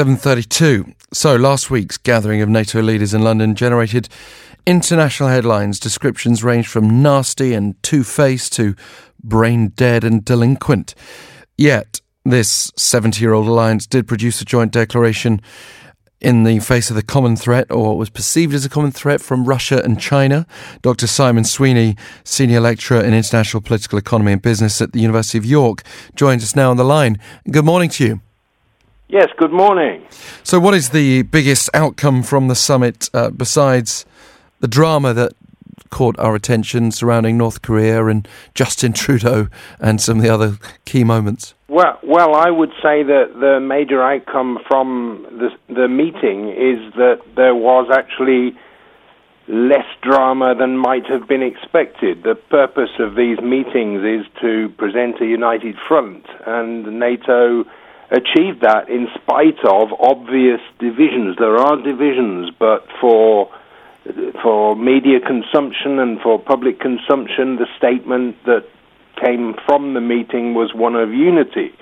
7.32. So last week's gathering of NATO leaders in London generated international headlines. Descriptions ranged from nasty and two-faced to brain-dead and delinquent. Yet, this 70-year-old alliance did produce a joint declaration in the face of the common threat, or what was perceived as a common threat from Russia and China. Dr. Simon Sweeney, Senior Lecturer in International Political Economy and Business at the University of York, joins us now on the line. Good morning to you. Yes, good morning. So, what is the biggest outcome from the summit uh, besides the drama that caught our attention surrounding North Korea and Justin Trudeau and some of the other key moments? Well, well, I would say that the major outcome from the, the meeting is that there was actually less drama than might have been expected. The purpose of these meetings is to present a united front, and NATO achieved that in spite of obvious divisions. There are divisions, but for for media consumption and for public consumption, the statement that came from the meeting was one of unity.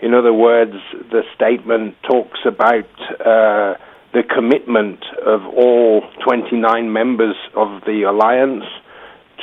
In other words, the statement talks about uh, the commitment of all 29 members of the alliance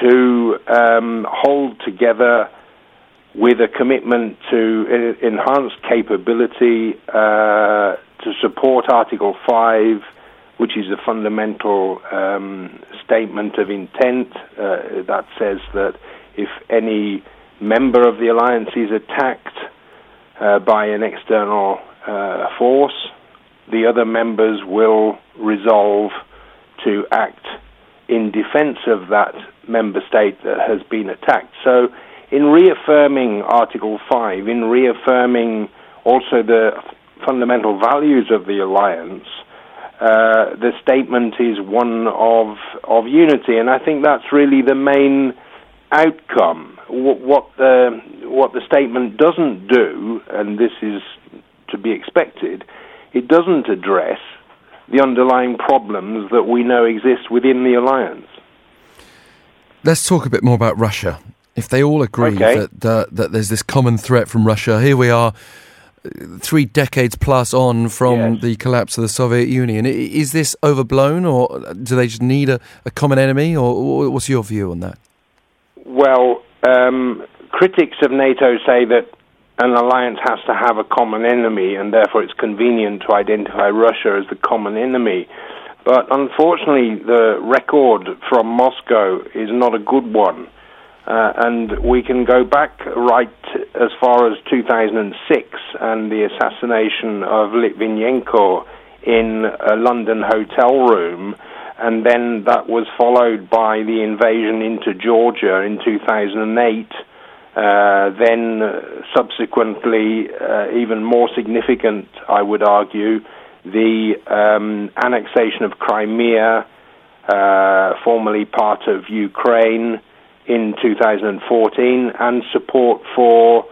to um, hold together with a commitment to enhance capability uh, to support Article 5, which is a fundamental um, statement of intent uh, that says that if any member of the alliance is attacked uh, by an external uh, force, the other members will resolve to act in defense of that member state that has been attacked. So in reaffirming Article 5, in reaffirming also the fundamental values of the alliance, uh, the statement is one of of unity, and I think that's really the main outcome. What, what the what the statement doesn't do, and this is to be expected, it doesn't address the underlying problems that we know exist within the alliance. Let's talk a bit more about Russia if they all agree okay. that uh, that there's this common threat from Russia, here we are, three decades plus on from yes. the collapse of the Soviet Union. Is this overblown, or do they just need a, a common enemy, or what's your view on that? Well, um, critics of NATO say that an alliance has to have a common enemy, and therefore it's convenient to identify Russia as the common enemy. But unfortunately, the record from Moscow is not a good one. Uh, and we can go back right as far as 2006 and the assassination of Litvinenko in a London hotel room, and then that was followed by the invasion into Georgia in 2008. Uh, then, subsequently, uh, even more significant, I would argue, the um, annexation of Crimea, uh, formerly part of Ukraine in 2014 and support for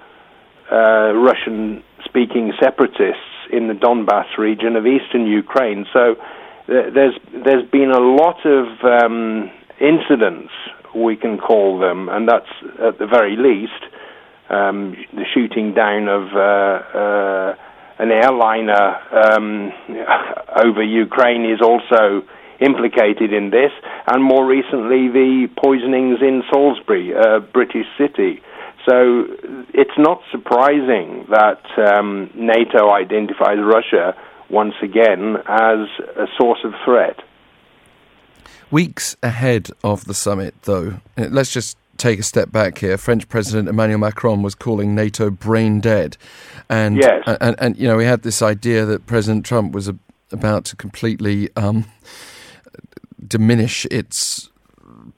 uh, Russian speaking separatists in the Donbass region of eastern Ukraine. So th- there's there's been a lot of um, incidents, we can call them, and that's at the very least um, the shooting down of uh, uh, an airliner um, over Ukraine is also implicated in this, and more recently the poisonings in Salisbury, a British city. So it's not surprising that um, NATO identifies Russia once again as a source of threat. Weeks ahead of the summit, though, let's just take a step back here. French President Emmanuel Macron was calling NATO brain dead, and yes. and, and, you know we had this idea that President Trump was a, about to completely um, diminish its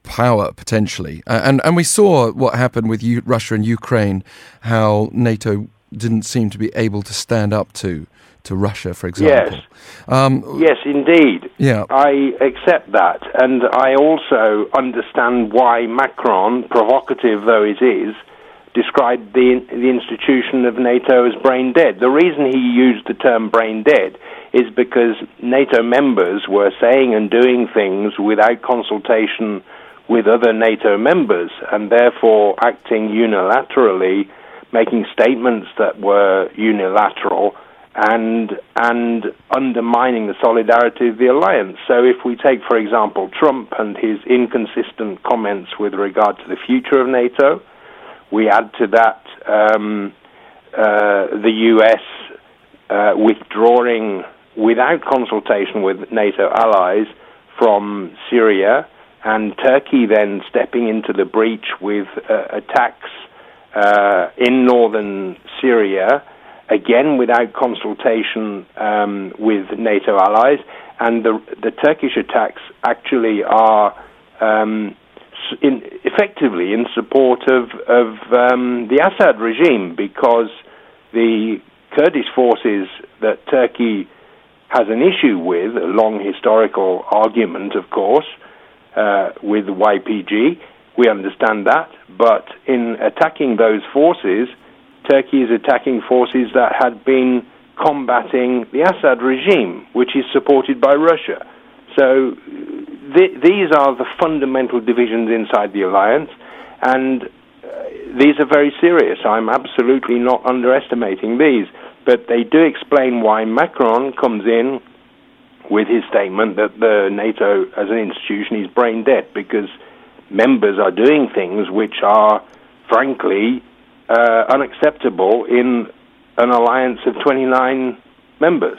power potentially. Uh, and and we saw what happened with U- Russia and Ukraine, how NATO didn't seem to be able to stand up to to Russia, for example. Yes, um, yes, indeed. Yeah, I accept that, and I also understand why Macron, provocative though it is, described the the institution of NATO as brain dead. The reason he used the term brain dead is because NATO members were saying and doing things without consultation with other NATO members and therefore acting unilaterally, making statements that were unilateral and and undermining the solidarity of the alliance. So, if we take, for example, Trump and his inconsistent comments with regard to the future of NATO, we add to that um, uh, the U.S. Uh, withdrawing without consultation with NATO allies from Syria, and Turkey then stepping into the breach with uh, attacks uh, in northern Syria, again without consultation um, with NATO allies. And the, the Turkish attacks actually are um, in, effectively in support of, of um, the Assad regime because the Kurdish forces that Turkey has an issue with, a long historical argument, of course, uh, with YPG. We understand that. But in attacking those forces, Turkey is attacking forces that had been combating the Assad regime, which is supported by Russia. So th- these are the fundamental divisions inside the alliance, and uh, these are very serious. I'm absolutely not underestimating these but they do explain why Macron comes in with his statement that the NATO as an institution is brain dead because members are doing things which are, frankly, uh, unacceptable in an alliance of 29 members.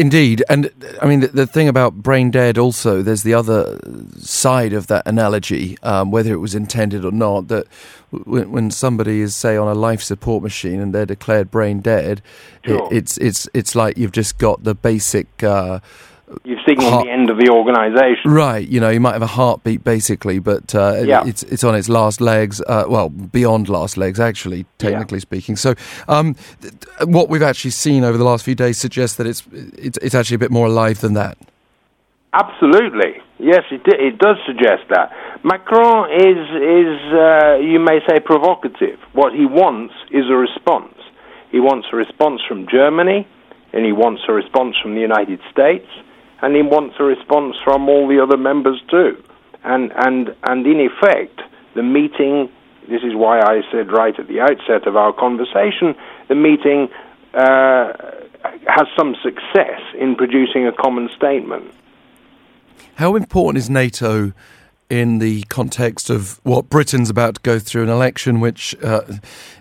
Indeed, and I mean the, the, thing about brain dead. Also, there's the other side of that analogy, um, whether it was intended or not. That when, when, somebody is, say, on a life support machine and they're declared brain dead, sure. it, it's it's it's like you've just got the basic. Uh, You've signaled heart- the end of the organisation. Right. You know, you might have a heartbeat basically, but uh, yeah. it's it's on its last legs. Uh, well, beyond last legs, actually, technically yeah. speaking. So, um, th- what we've actually seen over the last few days suggests that it's it's, it's actually a bit more alive than that. Absolutely. Yes, it, it does suggest that. Macron is, is uh, you may say, provocative. What he wants is a response. He wants a response from Germany, and he wants a response from the United States, and he wants a response from all the other members too. And and and in effect, the meeting. This is why I said right at the outset of our conversation, the meeting uh, has some success in producing a common statement. How important is NATO in the context of what Britain's about to go through an election, which, uh,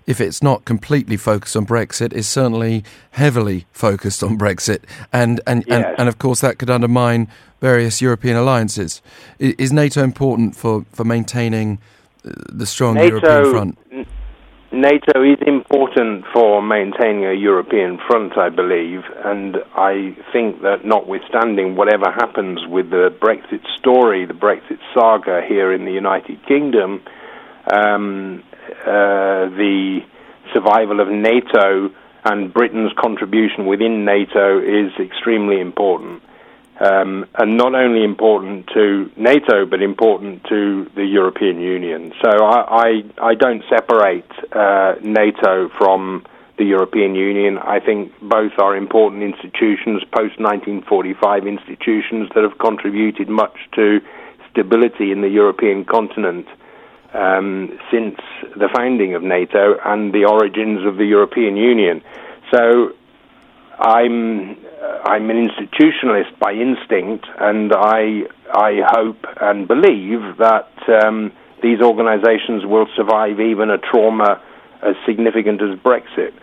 if it's not completely focused on Brexit, is certainly heavily focused on Brexit, and and, yes. and, and of course that could undermine various European alliances. Is NATO important for for maintaining uh, the strong NATO, European front? NATO is important for maintaining a European front, I believe, and I think that notwithstanding whatever happens with the Brexit story, the Brexit saga here in the United Kingdom, um, uh, the survival of NATO and Britain's contribution within NATO is extremely important um, and not only important to NATO but important to the European Union. So I, I, I don't separate uh, NATO from the European Union. I think both are important institutions, post 1945 institutions that have contributed much to stability in the European continent. Um, since the founding of NATO and the origins of the European Union. So I'm I'm an institutionalist by instinct, and I I hope and believe that um, these organisations will survive even a trauma as significant as Brexit.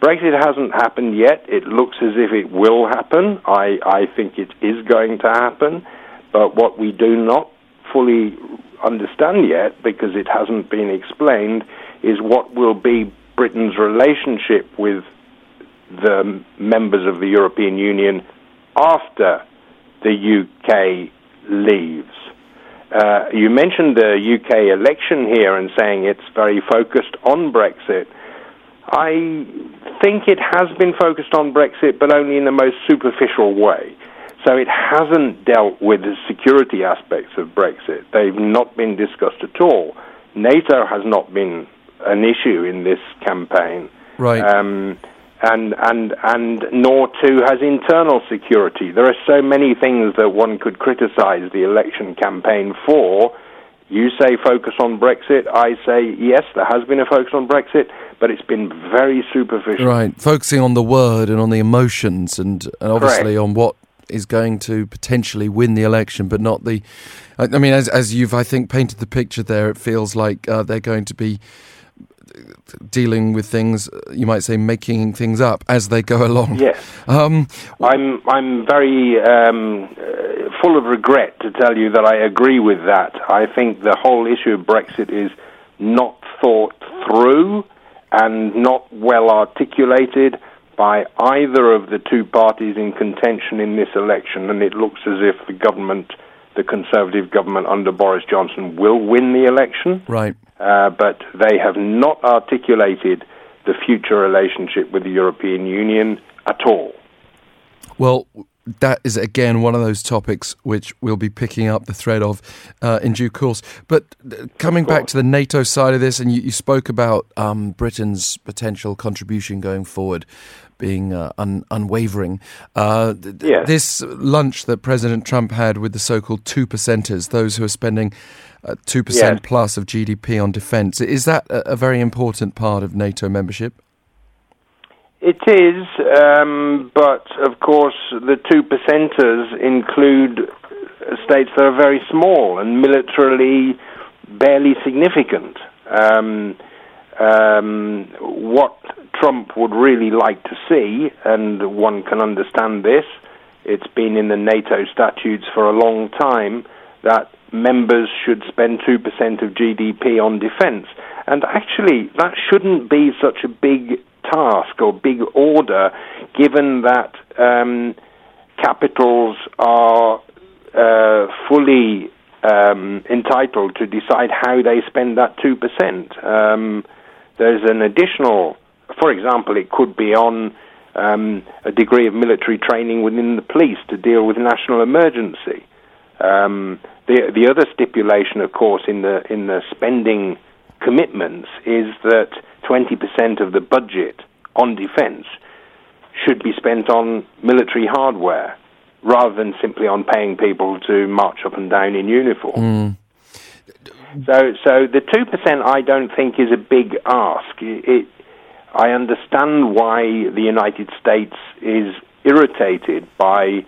Brexit hasn't happened yet. It looks as if it will happen. I, I think it is going to happen. But what we do not fully understand yet, because it hasn't been explained, is what will be Britain's relationship with the members of the European Union after the UK leaves. Uh, you mentioned the UK election here and saying it's very focused on Brexit. I think it has been focused on Brexit, but only in the most superficial way. So it hasn't dealt with the security aspects of Brexit. They've not been discussed at all. NATO has not been an issue in this campaign. Right. Um, and and and nor too has internal security. There are so many things that one could criticize the election campaign for. You say focus on Brexit. I say yes, there has been a focus on Brexit, but it's been very superficial. Right, focusing on the word and on the emotions, and, and obviously Correct. on what is going to potentially win the election, but not the. I, I mean, as as you've I think painted the picture there, it feels like uh, they're going to be dealing with things. You might say making things up as they go along. Yes. Um, I'm I'm very um, uh, full of regret to tell you that I agree with that. I think the whole issue of Brexit is not thought through and not well articulated by either of the two parties in contention in this election, and it looks as if the government, the Conservative government under Boris Johnson, will win the election right. uh, but they have not articulated the future relationship with the European Union at all. Well, that is again one of those topics which we'll be picking up the thread of uh, in due course. But uh, coming back to the NATO side of this, and you, you spoke about um, Britain's potential contribution going forward being uh, un- unwavering. Uh, th-. This lunch that President Trump had with the so-called two percenters, those who are spending uh, two percent Yes. plus of GDP on defence, is that a, a very important part of NATO membership? It is, um, but of course, the two percenters include states that are very small and militarily barely significant. Um, um, what Trump would really like to see, and one can understand this, it's been in the NATO statutes for a long time that members should spend 2% of GDP on defense. And actually, that shouldn't be such a big task or big order, given that um, capitals are uh, fully um, entitled to decide how they spend that 2%. Um, there's an additional, for example, it could be on um, a degree of military training within the police to deal with national emergency. Um, the the other stipulation, of course, in the in the spending commitments is that 20% of the budget on defence should be spent on military hardware rather than simply on paying people to march up and down in uniform. So, so the two percent I don't think is a big ask. It, I understand why the United States is irritated by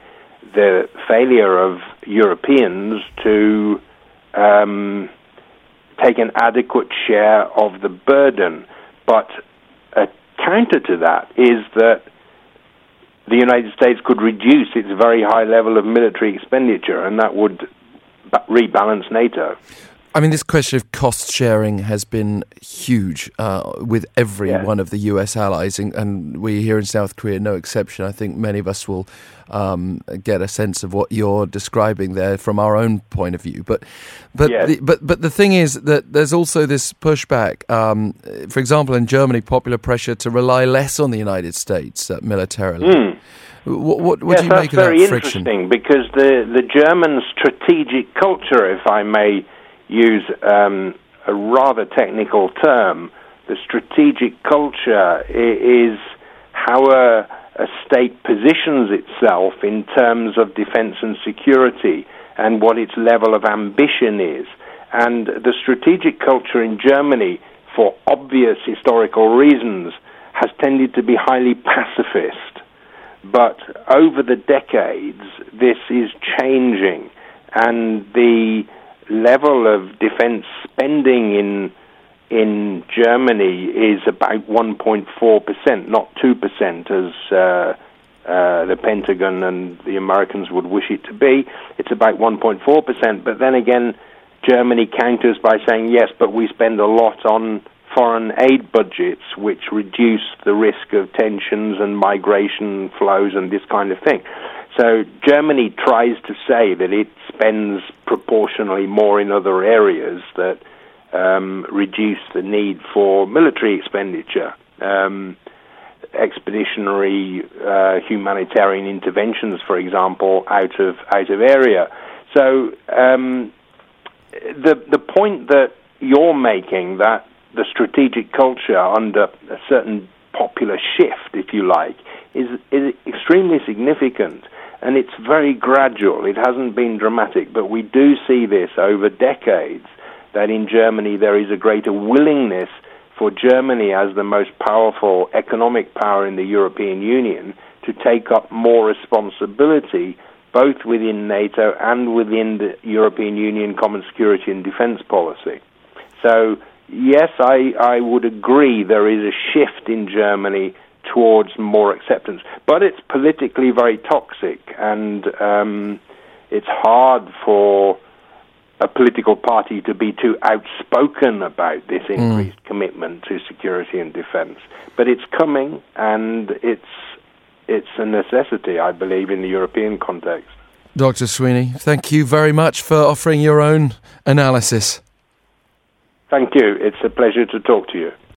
the failure of Europeans to um, take an adequate share of the burden, but a counter to that is that the United States could reduce its very high level of military expenditure, and that would rebalance NATO. I mean, this question of cost sharing has been huge uh, with every Yeah. one of the US allies, and, and we here in South Korea, no exception. I think many of us will um, get a sense of what you're describing there from our own point of view. But, but, Yes. the, but, but the thing is that there's also this pushback. Um, for example, in Germany, popular pressure to rely less on the United States uh, militarily. What, what, what yes, do you make of that friction? That's very interesting because the the German strategic culture, if I may use um, a rather technical term, the strategic culture is how a, a state positions itself in terms of defense and security and what its level of ambition is. And the strategic culture in Germany, for obvious historical reasons, has tended to be highly pacifist. But over the decades, this is changing, and the level of defense spending in in Germany is about 1.4 percent, not two percent, as uh, uh, the Pentagon and the Americans would wish it to be. It's about 1.4 percent. But then again, Germany counters by saying yes, but we spend a lot on foreign aid budgets, which reduce the risk of tensions and migration flows and this kind of thing. So Germany tries to say that it spends proportionally more in other areas that um, reduce the need for military expenditure. Um, expeditionary uh, humanitarian interventions, for example, out of out of area. So um, the the point that you're making that the strategic culture under a certain popular shift, if you like, is is extremely significant, and it's very gradual. It hasn't been dramatic, but we do see this over decades that in Germany there is a greater willingness for Germany, as the most powerful economic power in the European Union, to take up more responsibility both within NATO and within the European Union common security and defense policy. So, yes, I, I would agree there is a shift in Germany towards more acceptance, but it's politically very toxic and um, it's hard for a political party to be too outspoken about this hmm. increased mm. commitment to security and defense. But it's coming, and it's it's a necessity, I believe, in the European context. Dr. Sweeney, thank you very much for offering your own analysis. Thank you. It's a pleasure to talk to you.